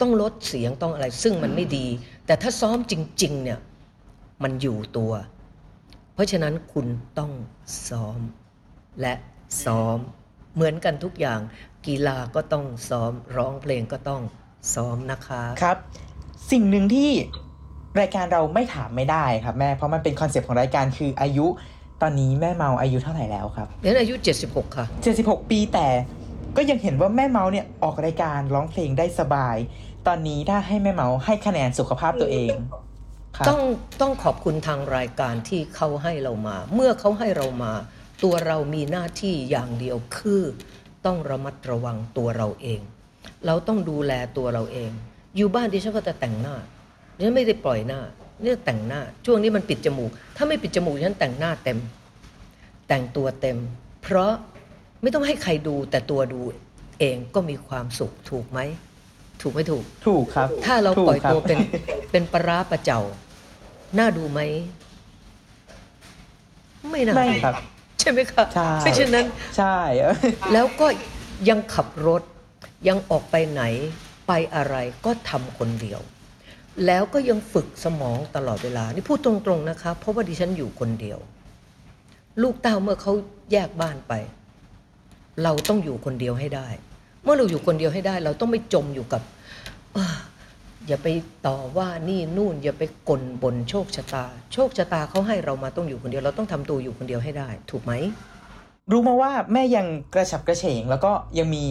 ต้องลดเสียงต้องอะไรซึ่งมันไม่ดี แต่ถ้าซ้อมจริง ๆ เนี่ย มันอยู่ตัว เพราะฉะนั้นคุณต้องซ้อม และซ้อม เหมือนกันทุกอย่าง กีฬาก็ต้องซ้อม ร้องเพลงก็ต้องซ้อมนะคะครับ สิ่งหนึ่งที่รายการเราไม่ถามไม่ได้ครับแม่เพราะมันเป็นคอนเซปต์ของรายการคืออายุตอนนี้แม่เมาอายุเท่าไหร่แล้วครับเรียนอายุ 76 ค่ะ 76 ปีแต่ก็ยังเห็นว่าแม่เมาเนี่ยออกรายการร้องเพลงได้สบาย ตอนนี้ถ้าให้แม่เมาให้คะแนนสุขภาพตัวเองครับ ต้องต้องขอบคุณทางรายการที่เขาให้เรามา เมื่อเขาให้เรามา ตัวเรามีหน้าที่อย่างเดียวคือ ต้องระมัดระวังตัวเราเอง เราต้องดูแลตัวเราเอง อยู่บ้านดิฉันก็จะแต่งหน้าดิฉันไม่ได้ปล่อยหน้าเนี่ยแต่งหน้า ช่วงนี้มันปิดจมูก ถ้าไม่ปิดจมูกฉันแต่งหน้าเต็ม แต่งตัวเต็ม เพราะไม่ต้องให้ใครดูแต่ตัวดูเองก็มีความสุขถูกไหม ถูกไม่ถูก ถูกครับ ถ้าเราถูกปล่อยครับตัวเป็นเป็นปลาร้าปลาเจ้าน่าดูไหม ไม่น่าไม่ดูครับ ใช่ไหมคะใช่เพราะฉะนั้นใช่ แล้วก็ยังขับรถยังออกไปไหนไปอะไรก็ทำคนเดียว แล้วก็ยังฝึกสมองตลอดเวลา นี่พูดตรงๆนะคะ เพราะว่าดิฉันอยู่คนเดียว ลูกเต้าเมื่อเขาแยกบ้านไป เราต้องอยู่คนเดียวให้ได้ เมื่อเราอยู่คนเดียวให้ได้ เราต้องไม่จมอยู่กับเอ้ออย่าไปต่อว่านี่นู่น อย่าไปกลบนโชคชะตา โชคชะตาเขาให้เรามาต้องอยู่คนเดียว เราต้องทำตัวอยู่คนเดียวให้ได้ ถูกไหมรู้มาว่าแม่ยังกระฉับกระเฉง แล้วก็ยังมี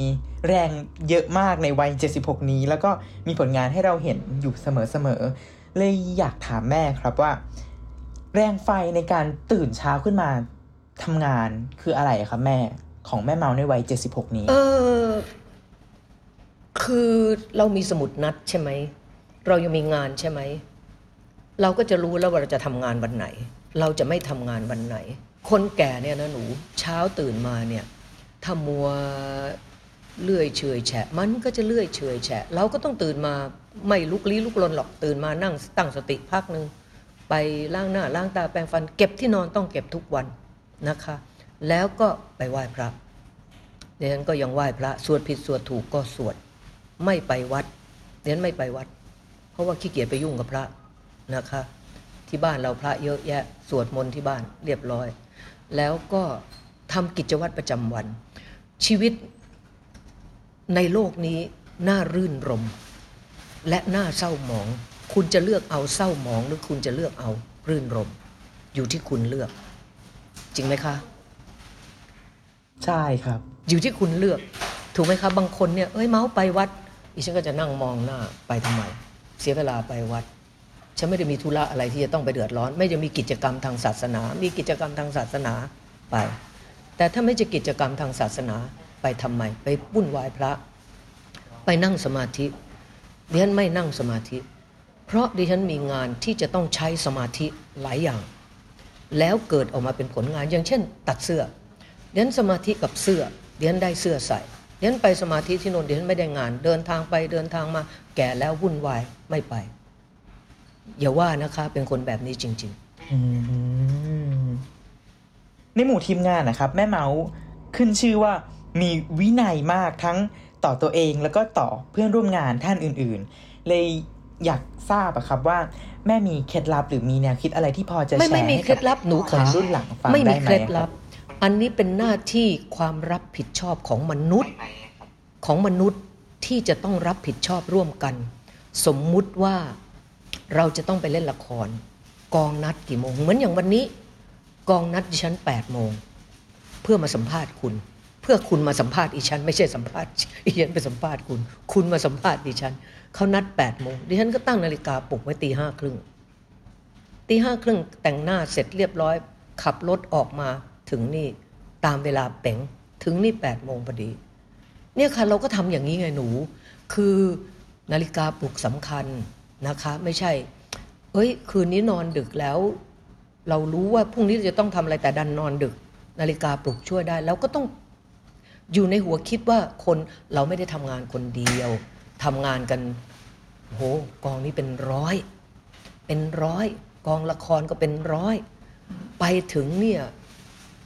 แรงเยอะมากในวัย 76 นี้ แล้วก็มีผลงานให้เราเห็นอยู่เสมอๆเลยอยากถามแม่ครับว่า แรงไฟในการตื่นเช้าขึ้นมาทำงานคืออะไรครับแม่ของแม่เมาในวัย 76 นี้ เออ คือเรามีสมุดนัดใช่ไหม เรายังมีงานใช่ไหม เราก็จะรู้แล้วว่าเราจะทำงานวันไหน เราจะไม่ทำงานวันไหน คนแก่เนี่ยนะหนูเช้าตื่นมาเนี่ยถ้ามัวเลื่อยเฉยแฉะ มันก็จะเลื่อยเฉยแฉะ เราก็ต้องตื่นมาไม่ลุกลี้ลุกลนหรอกตื่นมานั่งตั้งสติพักหนึ่งไปล้างหน้าล้างตาแปรงฟัน เก็บที่นอนต้องเก็บทุกวันนะคะ แล้วก็ไปไหว้พระเดี๋ยวฉันก็ยังไหว้พระ สวดผิดสวดถูกก็สวด ไม่ไปวัดเดี๋ยวฉันไม่ไปวัด เพราะว่าขี้เกียจไปยุ่งกับพระนะคะ ที่บ้านเราพระเยอะแยะสวดมนต์ที่บ้านเรียบร้อย แล้วก็ทำกิจวัตรประจำวัน ชีวิตในโลกนี้น่ารื่นรม และน่าเศร้าหมอง คุณจะเลือกเอาเศร้าหมองหรือคุณจะเลือกเอารื่นรม อยู่ที่คุณเลือก จริงไหมคะ ใช่ครับ อยู่ที่คุณเลือก ถูกไหมครับบางคนเนี่ยเอ้ยเมาส์ไปวัด อีฉันก็จะนั่งมองหน้าไปทำไม เสียเวลาไปวัด ฉันไม่ได้มีธุระอะไรที่จะต้องไปเดือดร้อน ไม่จะมีกิจกรรมทางศาสนา มีกิจกรรมทางศาสนาไป แต่ถ้าไม่จะกิจกรรมทางศาสนาไปทำไม ไปบุ่นวายพระ ไปนั่งสมาธิดิฉันไม่นั่งสมาธิ เพราะดิฉันมีงานที่จะต้องใช้สมาธิหลายอย่าง แล้วเกิดออกมาเป็นผลงานอย่างเช่น ตัดเสื้อเดียนสมาธิกับเสื้อเดียนได้เสื้อใส่ เดียนไปสมาธิที่โน่นเดียนไม่ได้งาน เดินทางไปเดินทางมา แก่แล้ววุ่นวายไม่ไป อย่าว่านะคะเป็นคนแบบนี้จริงอืมในหมู่ทีมงานนะครับ แม่เมาส์ขึ้นชื่อว่ามีวินัยมากทั้งต่อตัวเองแล้วก็ต่อเพื่อนร่วมงานท่านอื่น ๆ เลยอยากทราบอะครับว่าแม่มีเคล็ดลับหรือมีแนวคิดอะไรที่พอจะๆไม่แชร์ไม่มีให้เคล็ดลับหนูคนขารุ่นหลังฟังไม่มีได้ไหมเคล็ดอะลัรับบ อันนี้เป็นหน้าที่ความรับผิดชอบของมนุษย์ ของมนุษย์ที่จะต้องรับผิดชอบร่วมกัน สมมุติว่าเราจะต้องไปเล่นละคร กองนัดกี่โมง เหมือนอย่างวันนี้ กองนัดดิฉัน8ปดโมง เพื่อมาสัมภาษณ์คุณ เพื่อคุณมาสัมภาษณ์อีฉัน ไม่ใช่สัมภาษณ์อีฉันไปสัมภาษณ์คุณ คุณมาสัมภาษณ์ดิฉันเขานัด8ปดโมงดิฉันก็ตั้งนาฬิกาปลุกไว้ตีห้าครึ่งตีห้าครึ่งแต่งหน้าเสร็จเรียบร้อย ขับรถออกมา ถึงนี่ตามเวลาเป๋งถึงนี่แปดโมงพอดี เนี่ยค่ะเราก็ทำอย่างนี้ไงหนู คือนาฬิกาปลุกสำคัญนะคะ ไม่ใช่ เอ้ย คืนนี้นอนดึกแล้ว เรารู้ว่าพรุ่งนี้จะต้องทำอะไรแต่ดันนอนดึก นาฬิกาปลุกช่วยได้ แล้วก็ต้องอยู่ในหัวคิดว่าคนเราไม่ได้ทำงานคนเดียวทำงานกันโหกองนี้เป็นร้อย เป็นร้อย กองละครก็เป็นร้อย ไปถึงเนี่ย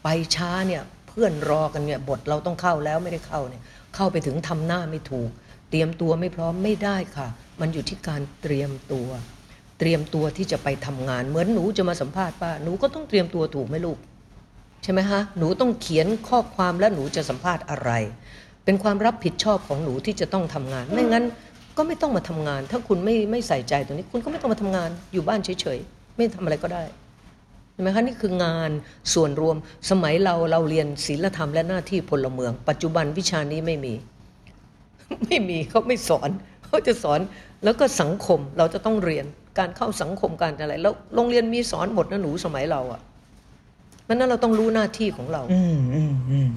ไปช้าเนี่ยเพื่อนรอกันเนี่ยบทเราต้องเข้าแล้วไม่ได้เข้าเนี่ยเข้าไปถึงทำหน้าไม่ถูก เตรียมตัวไม่พร้อมไม่ได้ค่ะ มันอยู่ที่การเตรียมตัว เตรียมตัวที่จะไปทำงาน เหมือนหนูจะมาสัมภาษณ์ป้าหนูก็ต้องเตรียมตัวถูกไหมลูกใช่ไหมฮะหนูต้องเขียนข้อความและหนูจะสัมภาษณ์อะไร เป็นความรับผิดชอบของหนูที่จะต้องทำงาน ไม่งั้นก็ไม่ต้องมาทำงาน ถ้าคุณไม่ไม่ใส่ใจตรงนี้ คุณก็ไม่ต้องมาทำงาน อยู่บ้านเฉยๆ ไม่ทำอะไรก็ได้ เห็นไหมคะนี่คืองานส่วนรวมสมัยเราเราเรียนศีลธรรมและหน้าที่พลเมือง ปัจจุบันวิชานี้ไม่มี ไม่มีเขาไม่สอนเขาจะสอนแล้วก็สังคมเราจะต้องเรียนการเข้าสังคมการอะไร แล้วโรงเรียนมีสอนหมดนะหนูสมัยเราอะมันนั้นเราต้องรู้หน้าที่ของเรา อืมอืมอืม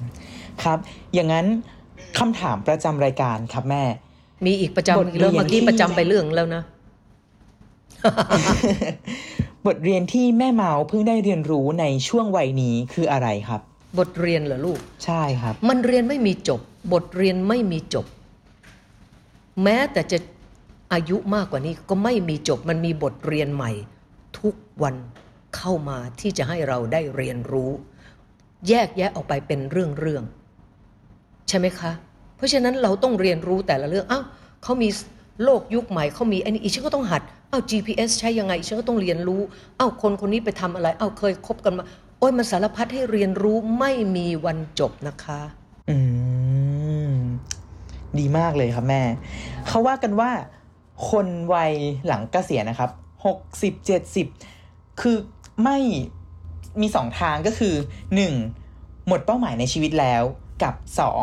ครับ อย่างนั้นคำถามประจำรายการครับแม่ มีอีกประจำบทอีกแล้วเรียนเมื่อกี้ที่ประจำไปเรื่องแล้วนะ บทเรียนที่แม่เมาเพิ่งได้เรียนรู้ในช่วงวัยนี้คืออะไรครับ บทเรียนเหรอลูก ใช่ครับ มันเรียนไม่มีจบ บทเรียนไม่มีจบ แม้แต่จะอายุมากกว่านี้ก็ไม่มีจบ มันมีบทเรียนใหม่ ทุกวันเข้ามาที่จะให้เราได้เรียนรู้ แยกแยะออกไปเป็นเรื่องเรื่องๆใช่ไหมคะ เพราะฉะนั้นเราต้องเรียนรู้แต่ละเรื่องอ้าวเขามี โลกยุคใหม่เขามีอันนี้อีฉันก็ต้องหัดเอ้า GPS ใช้ยังไงฉันก็ต้องเรียนรู้เอ้าคนคนนี้ไปทำอะไรเอ้าเคยคบกันมา โอ้ยมันสารพัดให้เรียนรู้ไม่มีวันจบนะคะ อืมดีมากเลยครับแม่ เขาว่ากันว่า คนวัยหลังเกษียณนะครับหกสิบเจ็ดสิบคือไม่มีสองทางก็คือหนึ่งหมดเป้าหมายในชีวิตแล้ว กับสอง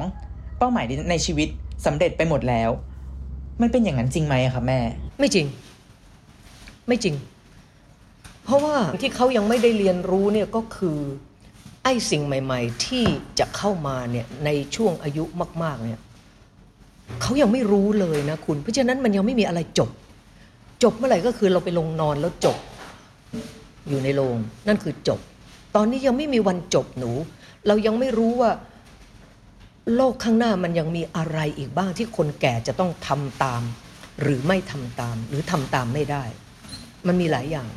เป้าหมายในชีวิตสำเร็จไปหมดแล้ว มันเป็นอย่างนั้นจริงไหมอะครับแม่ ไม่จริง ไม่จริง เพราะว่าที่เขายังไม่ได้เรียนรู้เนี่ยก็คือไอ้สิ่งใหม่ ๆ ที่จะเข้ามาเนี่ยในช่วงอายุมากๆเนี่ยเขายังไม่รู้เลยนะคุณ เพราะฉะนั้นมันยังไม่มีอะไรจบ จบเมื่อไหร่ก็คือเราไปลงนอนแล้วจบ อยู่ในโรงนั่นคือจบ ตอนนี้ยังไม่มีวันจบหนู เรายังไม่รู้ว่า โลกข้างหน้ามันยังมีอะไรอีกบ้างที่คนแก่จะต้องทำตาม หรือไม่ทำตาม หรือทำตามไม่ได้ มันมีหลายอย่าง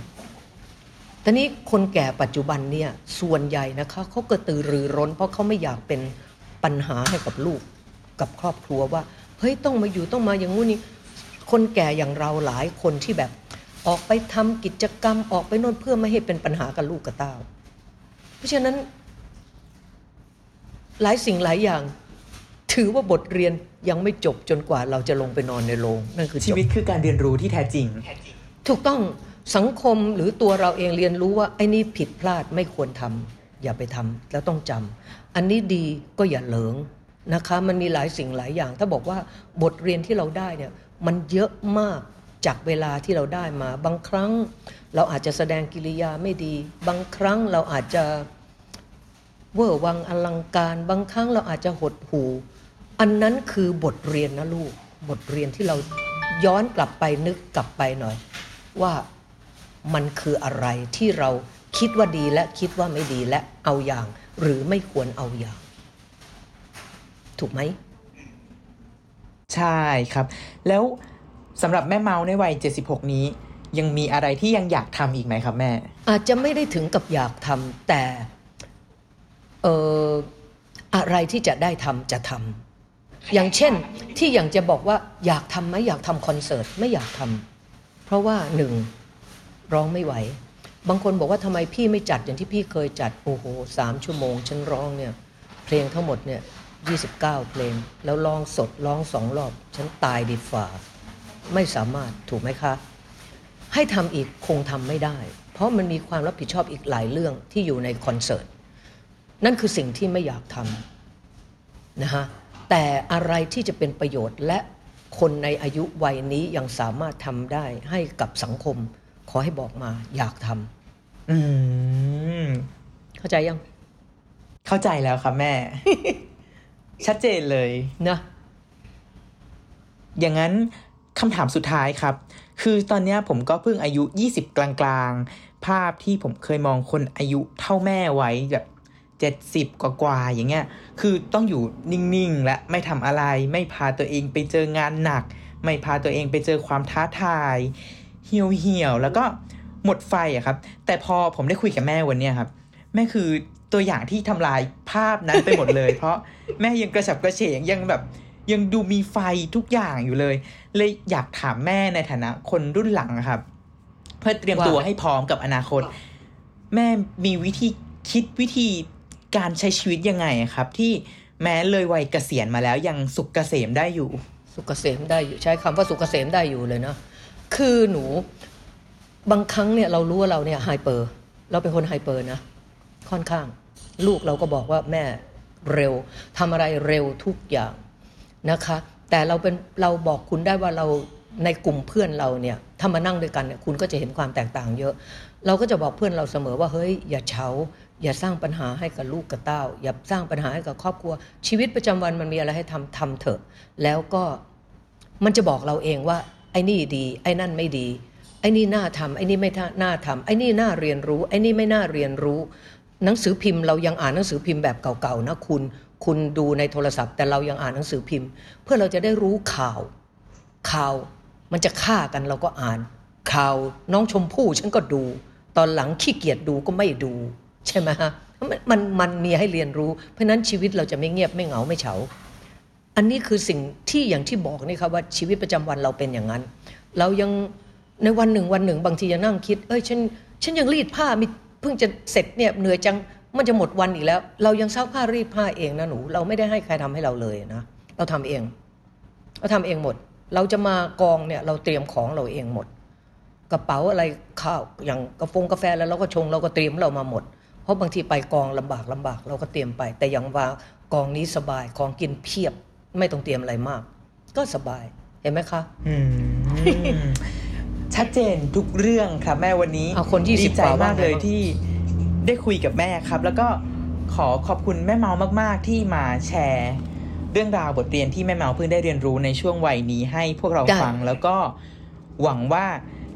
ทีนี้คนแก่ปัจจุบันเนี่ยส่วนใหญ่นะคะเขากระตือรือร้น เพราะเขาไม่อยากเป็นปัญหาให้กับลูกกับครอบครัวว่าเฮ้ยต้องมาอยู่ต้องมาอย่างงู้นนี่คนแก่อย่างเราหลายคนที่แบบออกไปทำกิจกรรมออกไปโน่นเพื่อไม่ให้เป็นปัญหากับลูกกับเต้า เพราะฉะนั้น หลายสิ่งหลายอย่าง ถือว่าบทเรียนยังไม่จบจนกว่าเราจะลงไปนอนในโรงนั่นคือชีจบวิตคือการเรียนรู้ที่แท้จริง ถูกต้องสังคมหรือตัวเราเองเรียนรู้ว่าไอ้นี่ผิดพลาดไม่ควรทำอย่าไปทำแล้วต้องจำอันนี้ดีก็อย่าเหลิงนะคะ มันมีหลายสิ่งหลายอย่าง ถ้าบอกว่าบทเรียนที่เราได้เนี่ยมันเยอะมากจากเวลาที่เราได้มา บางครั้ง เราอาจจะแสดงกิริยาไม่ดี บางครั้งเราอาจจะ เวอร์วังอลังการ บางครั้งเราอาจจะหดหูอันนั้นคือบทเรียนนะลูก บทเรียนที่เราย้อนกลับไปนึกกลับไปหน่อย ว่ามันคืออะไรที่เราคิดว่าดีและคิดว่าไม่ดีและเอาอย่าง หรือไม่ควรเอาอย่าง ถูกไหม ใช่ครับ แล้วสำหรับแม่เมาในวัย 76 นี้ ยังมีอะไรที่ยังอยากทำอีกไหมครับแม่ อาจจะไม่ได้ถึงกับอยากทำแต่เอออะไรที่จะได้ทำจะทำอย่างเช่นที่อย่างจะบอกว่าอยากทำไหมอยากทำคอนเสิร์ตไม่อยากทำเพราะว่าหนึ่งร้องไม่ไหว บางคนบอกว่าทำไมพี่ไม่จัดอย่างที่พี่เคยจัดโอ้โหสามชั่วโมงฉันร้องเนี่ยเพลงทั้งหมดเนี่ยยี่สิบเก้าเพลง แล้วร้องสดร้องสองรอบ ฉันตายดีฝ่า ไม่สามารถถูกไหมคะ ให้ทำอีกคงทำไม่ได้ เพราะมันมีความรับผิดชอบอีกหลายเรื่องที่อยู่ในคอนเสิร์ต นั่นคือสิ่งที่ไม่อยากทำนะฮะแต่อะไรที่จะเป็นประโยชน์และคนในอายุวัยนี้ยังสามารถทำได้ให้กับสังคม ขอให้บอกมาอยากทำอืมเข้าใจยัง เข้าใจแล้วครับแม่ ชัดเจนเลยนะอย่างนั้นคำถามสุดท้ายครับ คือตอนเนี้ยผมก็เพิ่งอายุ 20 กลางๆ ภาพที่ผมเคยมองคนอายุเท่าแม่ไว้แบบ เจ็ดสิบกว่าๆอย่างเงี้ย คือต้องอยู่นิ่งๆ และไม่ทำอะไร ไม่พาตัวเองไปเจองานหนัก ไม่พาตัวเองไปเจอความท้าทาย เหี่ยวเหี่ยวๆแล้วก็หมดไฟอะครับ แต่พอผมได้คุยกับแม่วันเนี้ยครับ แม่คือตัวอย่างที่ทำลายภาพนั้นไปหมดเลย เพราะแม่ยังกระฉับกระเฉงยังแบบยังดูมีไฟทุกอย่างอยู่เลย เลยอยากถามแม่ในฐานะ คนรุ่นหลังอะครับ เพื่อเตรียมตัวว่าให้พร้อมกับอนาคต แม่มีวิธีคิดวิธี การใช้ชีวิตยังไงอะครับ ที่แม้เลยวัยเกษียณมาแล้วยังสุขเกษมได้อยู่ สุกเกษมได้อยู่ใช้คำว่าสุกเกษมได้อยู่เลยเนาะคือหนูบางครั้งเนี่ยเรารู้ว่าเราเนี่ยไฮเปอร์เราเป็นคนไฮเปอร์นะค่อนข้าง ลูกเราก็บอกว่าแม่เร็วทำอะไรเร็วทุกอย่างนะคะ แต่เราเป็นเราบอกคุณได้ว่าเราในกลุ่มเพื่อนเราเนี่ยถ้ามานั่งด้วยกันเนี่ยคุณก็จะเห็นความแตกต่างเยอะ เราก็จะบอกเพื่อนเราเสมอว่าเฮ้ยอย่าเฉา อย่าสร้างปัญหาให้กับลูกกับเต้า อย่าสร้างปัญหาให้กับครอบครัว ชีวิตประจำวันมันมีอะไรให้ทำทำเถอะ แล้วก็มันจะบอกเราเองว่า ไอ้นี่ดี ไอ้นั่นไม่ดี ไอ้นี่น่าทำไอ้นี่ไม่น่าทำไอ้นี่น่าเรียนรู้ ไอ้นี่ไม่น่าเรียนรู้ หนังสือพิมพ์เรายังอ่านหนังสือพิมพ์แบบเก่าๆนะคุณ คุณดูในโทรศัพท์ แต่เรายังอ่านหนังสือพิมพ์ เพื่อเราจะได้รู้ข่าว ข่าวมันจะฆ่ากันเราก็อ่าน ข่าวน้องชมพู่ฉันก็ดู ตอนหลังขี้เกียจดูก็ไม่ดู ใช่ไหมฮะมันมันมันมีให้เรียนรู้ เพราะนั้นชีวิตเราจะไม่เงียบไม่เหงาไม่เฉา อันนี้คือสิ่งที่อย่างที่บอกนี่ครับว่าชีวิตประจำวันเราเป็นอย่างนั้น เรายังในวันหนึ่งวันหนึ่งบางทีจะนั่งคิด เอ้ยฉันฉันยังรีดผ้ามีเพิ่งจะเสร็จเนี่ยเหนื่อยจังมันจะหมดวันอีกแล้ว เรายังซักผ้ารีดผ้าเองนะหนู เราไม่ได้ให้ใครทำให้เราเลยนะเราทำเอง เราทำเองหมด เราจะมากองเนี่ยเราเตรียมของเราเองหมด กระเป๋าอะไรข้าวอย่างกาแฟกาแฟแล้วเราก็ชงเราก็เตรียมเรามาหมด เพราะบางทีไปกองลำบากลำบากเราก็เตรียมไป แต่อย่างว่ากองนี้สบายของกินเพียบไม่ต้องเตรียมอะไรมาก ก็สบายเห็นไหมคะอืมชัดเจนทุกเรื่องครับแม่วันนี้เอาคน20ดีใจกว่าว่ามากเลยไงบ้างที่ได้คุยกับแม่ครับ แล้วก็ขอขอบคุณแม่เมามาก ๆ ที่มาแชร์เรื่องราวบทเรียนที่แม่เมาเพิ่งได้เรียนรู้ในช่วงวัยนี้ให้พวกเราฟัง แล้วก็หวังว่า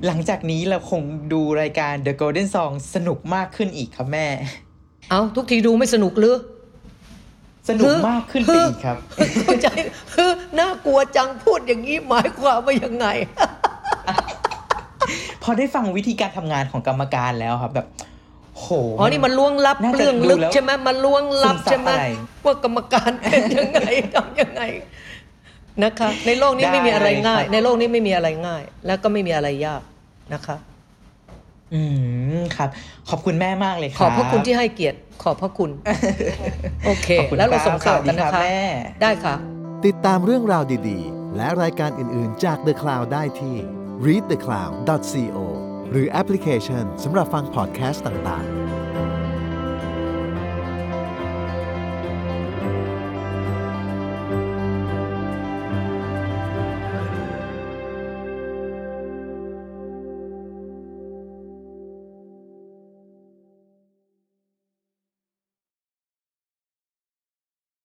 หลังจากนี้เราคงดูรายการ The Golden Song สนุกมากขึ้นอีกครับแม่ เอาทุกทีดูไม่สนุกหรือ สนุกมากขึ้นไปอีกครับเข้าใจคือน่ากลัวจังพูดอย่างนี้หมายความว่ายังไง พอได้ฟังวิธีการทำงานของกรรมการแล้วครับแบบโหอ๋อนี่มันล้วงลับน่าจะเรื่องลึกดูแล้วใช่ไหมมันล้วงลับซึมซับใช่ไหมอะไรว่ากรรมการเป็นยังไงทำยังไงนะคะ ในโลกนี้ได้ไม่มีอะไรง่ายเลยครับในโลกนี้ไม่มีอะไรง่าย แล้วก็ไม่มีอะไรยาก นะคะอืมครับ ขอบคุณแม่มากเลยคขรับอบพระคุณที่ให้เกียรติ ขอบพระคุณ โอเคขอบคุณแล้วเราส่งข่าวกันคนะรับสวัสดีครับคะแม่ได้ค่ะ ติดตามเรื่องราวดีๆ และรายการอื่นๆจาก The Cloud ได้ที่ readthecloud.co หรือแอปพลิเคชันสำหรับฟังพอดแคสต์ต่างๆ